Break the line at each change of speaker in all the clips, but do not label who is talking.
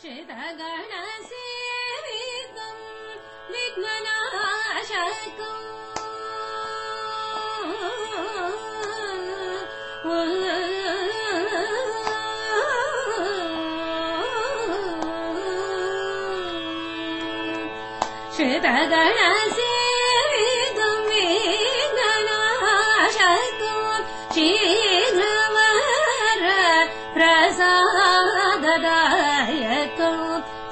श्वगणसेवि तु निशास्तु ऊल
श्वेतगणसेवि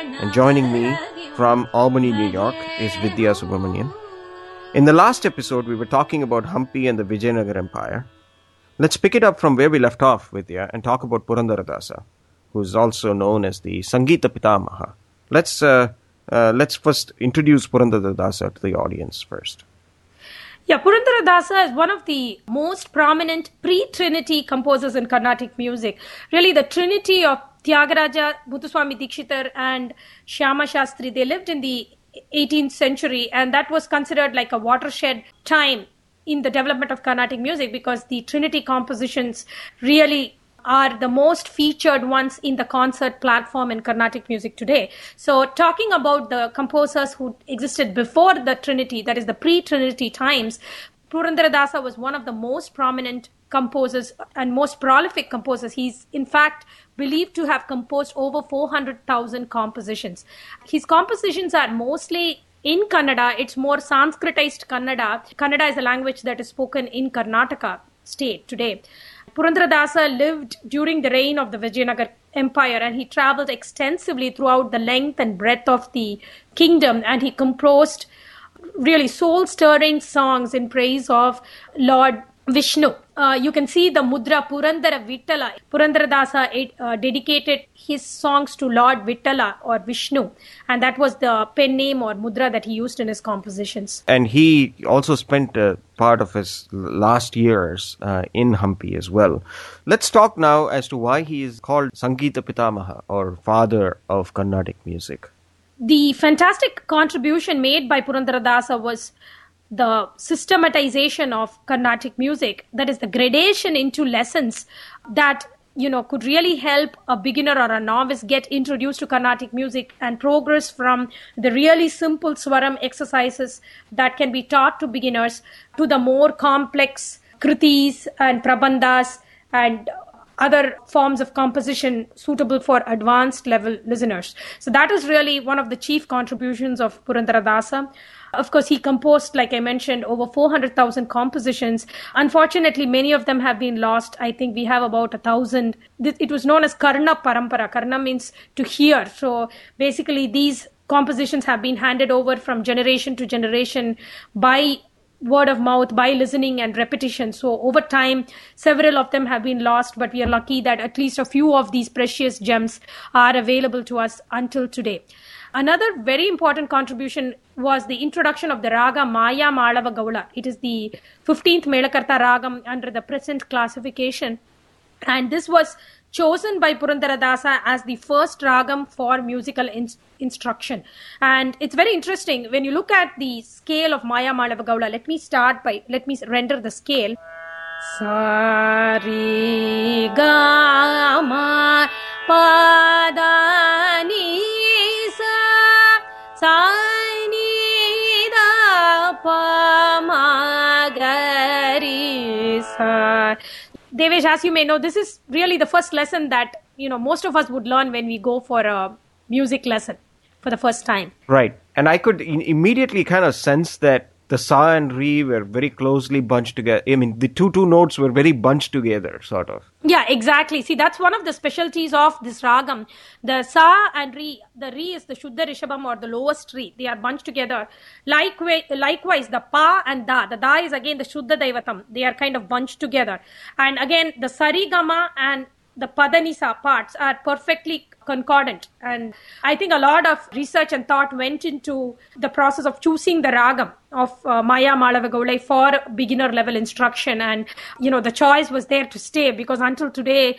and joining me from Albany, New York is Vidya Subramanian. In the last episode, we were talking about Hampi and the Vijayanagar Empire. Let's pick it up from where we left off, Vidya, and talk about Purandaradasa, who is also known as the Sangita Pitamaha. Let's uh, uh, let's first introduce Purandaradasa to the audience first.
Yeah, Purandaradasa is one of the most prominent pre-Trinity composers in Carnatic music. Really, the trinity of Tyagaraja, Muthuswami Dikshitar, and Shyama Shastri, they lived in the 18th century, and that was considered like a watershed time in the development of Carnatic music because the Trinity compositions really are the most featured ones in the concert platform in Carnatic music today. So, talking about the composers who existed before the Trinity, that is the pre Trinity times, Purandaradasa was one of the most prominent composers and most prolific composers. He's, in fact, believed to have composed over 400,000 compositions. His compositions are mostly in Kannada, it's more Sanskritized Kannada. Kannada is a language that is spoken in Karnataka state today. Purandaradasa lived during the reign of the Vijayanagar Empire and he traveled extensively throughout the length and breadth of the kingdom and he composed really soul stirring songs in praise of Lord Vishnu. Uh, you can see the Mudra Purandara Vittala. Purandaradasa uh, dedicated his songs to Lord Vittala or Vishnu, and that was the pen name or mudra that he used in his compositions.
And he also spent part of his last years uh, in Hampi as well. Let's talk now as to why he is called Sangita Pitamaha or father of Carnatic music.
The fantastic contribution made by Purandaradasa was the systematization of Carnatic music, that is the gradation into lessons that you know could really help a beginner or a novice get introduced to Carnatic music and progress from the really simple swaram exercises that can be taught to beginners to the more complex kritis and prabandhas and other forms of composition suitable for advanced level listeners. So that is really one of the chief contributions of Purandaradasa. Of course, he composed, like I mentioned, over 400,000 compositions. Unfortunately, many of them have been lost. I think we have about a thousand. It was known as Karna Parampara. Karna means to hear. So basically, these compositions have been handed over from generation to generation by word of mouth by listening and repetition. So over time, several of them have been lost, but we are lucky that at least a few of these precious gems are available to us until today. Another very important contribution was the introduction of the raga Maya Malava Gaula. It is the 15th Melakarta ragam under the present classification. And this was chosen by Purandaradasa as the first ragam for musical in- instruction. And it's very interesting when you look at the scale of Maya Malava Gaula. Let me start by, let me render the scale. Sari Gama Padani Sa Sani Da Sa Devesh, as you may know, this is really the first lesson that you know most of us would learn when we go for a music lesson for the first time.
Right, and I could immediately kind of sense that the sa and re were very closely bunched together. I mean, the two two notes were very bunched together, sort of.
Yeah, exactly. See, that's one of the specialties of this ragam. The sa and re, the re is the shuddha rishabham or the lowest re. They are bunched together. Likewise, likewise, the pa and da. The da is again the shuddha daivatam. They are kind of bunched together. And again, the sarigama and the Padanisa parts are perfectly concordant. And I think a lot of research and thought went into the process of choosing the ragam of uh, Maya Malavagaulai for beginner level instruction. And, you know, the choice was there to stay because until today,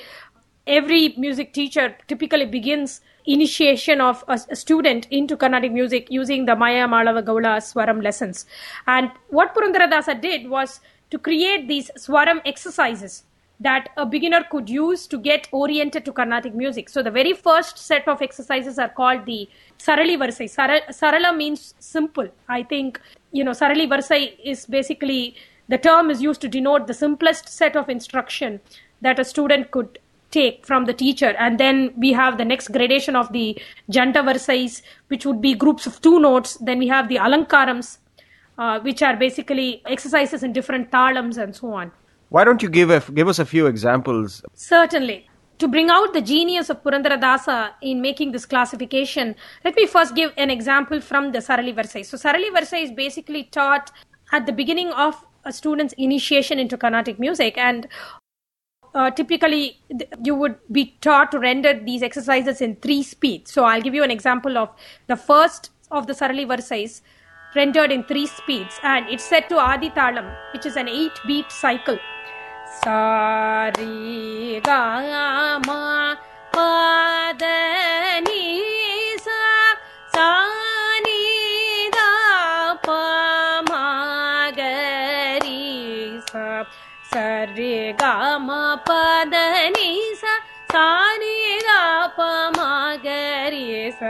every music teacher typically begins initiation of a, a, student into Carnatic music using the Maya Malavagaula Swaram lessons. And what Purandaradasa did was to create these Swaram exercises that a beginner could use to get oriented to Carnatic music. So the very first set of exercises are called the Sarali Varsai. Sar- Sarala means simple. I think, you know, Sarali Varsai is basically, the term is used to denote the simplest set of instruction that a student could take from the teacher and then we have the next gradation of the janta varsais which would be groups of two notes then we have the alankarams uh, which are basically exercises in different talams and so on
why don't you give a, give us a few examples
certainly to bring out the genius of Purandaradasa in making this classification, let me first give an example from the Sarali Varsai. So, Sarali Varsai is basically taught at the beginning of a student's initiation into Carnatic music, and uh, typically you would be taught to render these exercises in three speeds. So I'll give you an example of the first of the Sarali Varsais rendered in three speeds and it's set to Adi Talam, which is an eight beat cycle. सारी गामा पादनी सा सानी दा पामागरी सा। सरे gamma पादनी सा सानी दा पामागरी सा।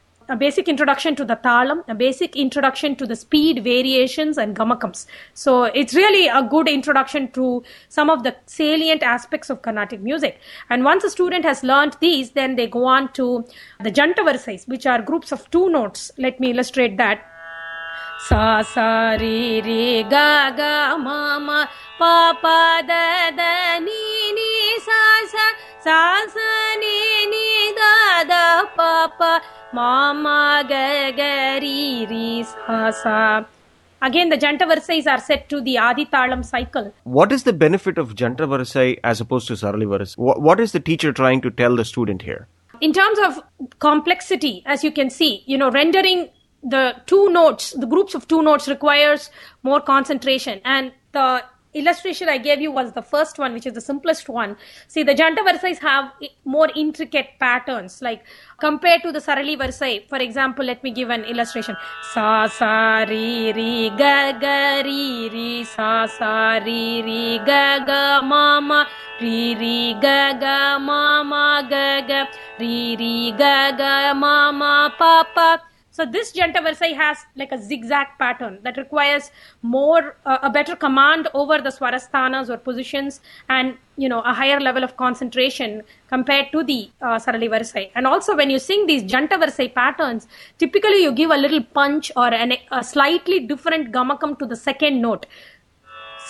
a basic introduction to the talam, a basic introduction to the speed variations and gamakams. So it's really a good introduction to some of the salient aspects of Carnatic music. And once a student has learned these, then they go on to the janta varsais, which are groups of two notes. Let me illustrate that. Sa sa re re ga ga ma ma pa pa da da ni ni sa sa sa sa ni ni da da pa pa ma ma ga ga ri ri sa sa. Again, the janta varsais are set to the Adi Talam cycle.
What is the benefit of janta varsai as opposed to sarali varsai? What, what is the teacher trying to tell the student here?
In terms of complexity, as you can see, you know, rendering the two notes, the groups of two notes requires more concentration. And the illustration I gave you was the first one, which is the simplest one. See, the Janta Varsais have more intricate patterns, like compared to the Sarali Varsai. For example, let me give an illustration. Sa, sa, ri, ri, ga, ga, ri, ri, sa, sa, ri, ri, ga, ga, ma, ma, ri, ri, ga, ga, ma, ma, ga, ga, ri, ri, ga, ga, ma, ma, pa, pa. So this Janta Varsai has like a zigzag pattern that requires more, uh, a better command over the swarasthanas or positions and, you know, a higher level of concentration compared to the uh, Sarali. And also when you sing these Janta Varsai patterns, typically you give a little punch or an, a slightly different gamakam to the second note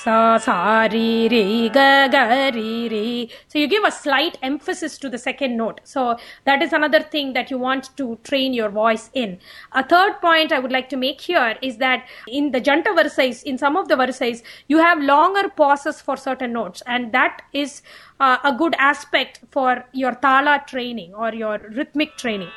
sa sa ga ga so you give a slight emphasis to the second note. So that is another thing that you want to train your voice in. A third point i would like to make here is that in the janta varsais in some of the varsais you have longer pauses for certain notes. And that is uh, a good aspect for your tala training or your rhythmic training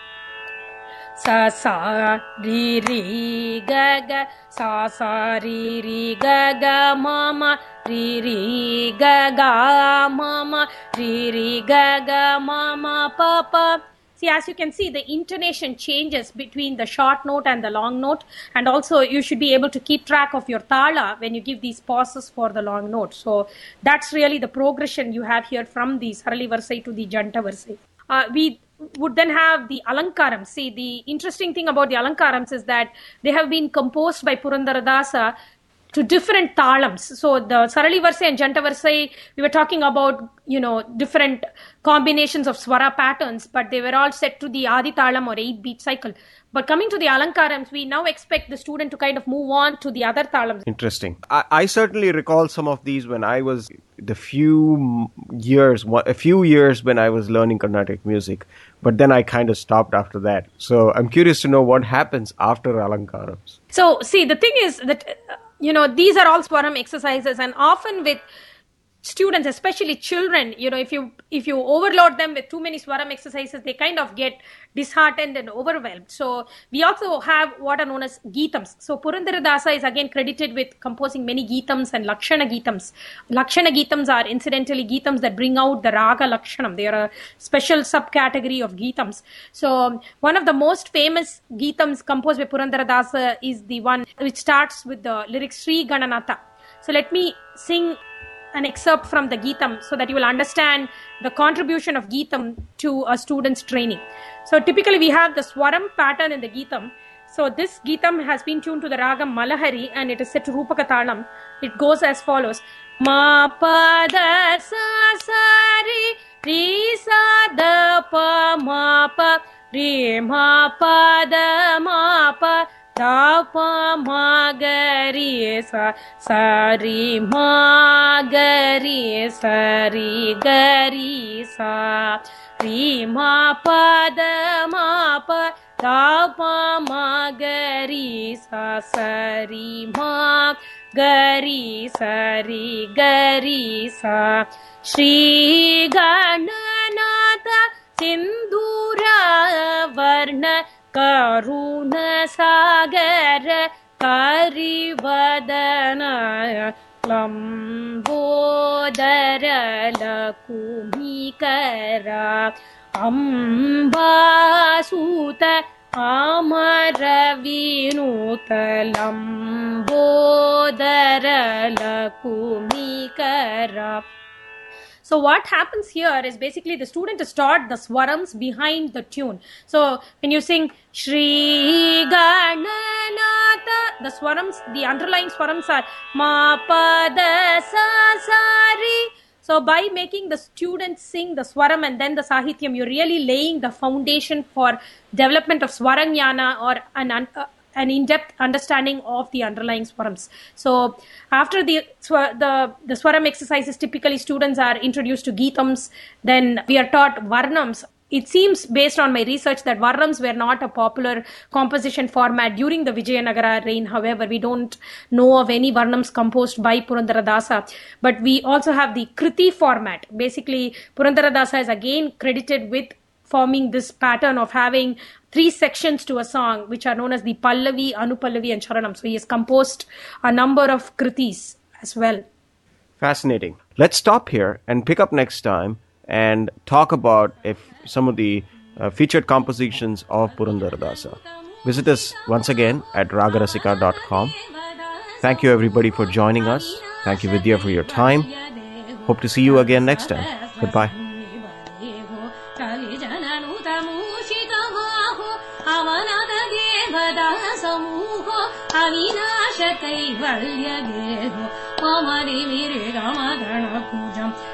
sa sa ri ri ga ga sa sa ri ri ga ga ma ma ri ri ga ga ma ma ri ri ga ga ma ma pa pa See, as you can see, the intonation changes between the short note and the long note. And also, you should be able to keep track of your tala when you give these pauses for the long note. So, that's really the progression you have here from the Sarali Varsai to the Janta Varsai. Uh, we would then have the alankarams. See, the interesting thing about the alankarams is that they have been composed by Purandaradasa to different talams. So the Sarali Varsai and Janta Varsai, we were talking about, you know, different combinations of swara patterns, but they were all set to the Adi Talam or 8 beat cycle. But coming to the Alankarams, we now expect the student to kind of move on to the other talams.
Interesting. I, I certainly recall some of these when I was the few years, a few years when I was learning Carnatic music, but then I kind of stopped after that. So I'm curious to know what happens after Alankarams.
So, see, the thing is that, you know, these are all swaram exercises, and often with students especially children you know if you if you overload them with too many swaram exercises they kind of get disheartened and overwhelmed. So we also have what are known as geetams so purandaradasa is again credited with composing many geetams and lakshana geetams lakshana geetams are incidentally geetams that bring out the raga lakshanam. They are a special subcategory of geetams so one of the most famous geetams composed by purandaradasa is the one which starts with the lyrics sri gananatha. So let me sing an excerpt from the Geetam so that you will understand the contribution of Geetam to a student's training. So typically we have the Swaram pattern in the Geetam. So this Geetam has been tuned to the Ragam Malahari and it is set to Rupaka. It goes as follows. Ma pa da sa re sa da pa ma pa re ma pa da ma pa प मा ग सा सरि मा गरि सरि गरि सा प्री मा पा पा पागरि सा सरि मा गरि सरि गरि सा श्रीगणनाथ सिन्दूरवर्ण करुणसागर करिवदन लम्बोदरलकुमिकरा अम्बासूत आमरविनुतलम्बोदरलकुमिकर So what happens here is basically the student is taught the swarams behind the tune. So when you sing Shri Gananatha, the swarams, the underlying swarams are Ma Pa Sa. So by making the students sing the swaram and then the sahityam, you're really laying the foundation for development of swaranyana or an uh, an in-depth understanding of the underlying swarams. So after the the the swaram exercises, typically students are introduced to geetams. Then we are taught varnams. It seems, based on my research, that varnams were not a popular composition format during the Vijayanagara reign. However, we don't know of any varnams composed by Purandaradasa. But we also have the Kriti format. Basically, Purandaradasa is again credited with forming this pattern of having three sections to a song, which are known as the Pallavi, Anupallavi, and Charanam. So he has composed a number of kritis as well.
Fascinating. Let's stop here and pick up next time and talk about if some of the uh, featured compositions of Purandaradasa. Visit us once again at ragarasika.com. Thank you everybody for joining us. Thank you Vidya for your time. Hope to see you again next time. Goodbye.
अविनाशकैवल्यगेहो बल्ये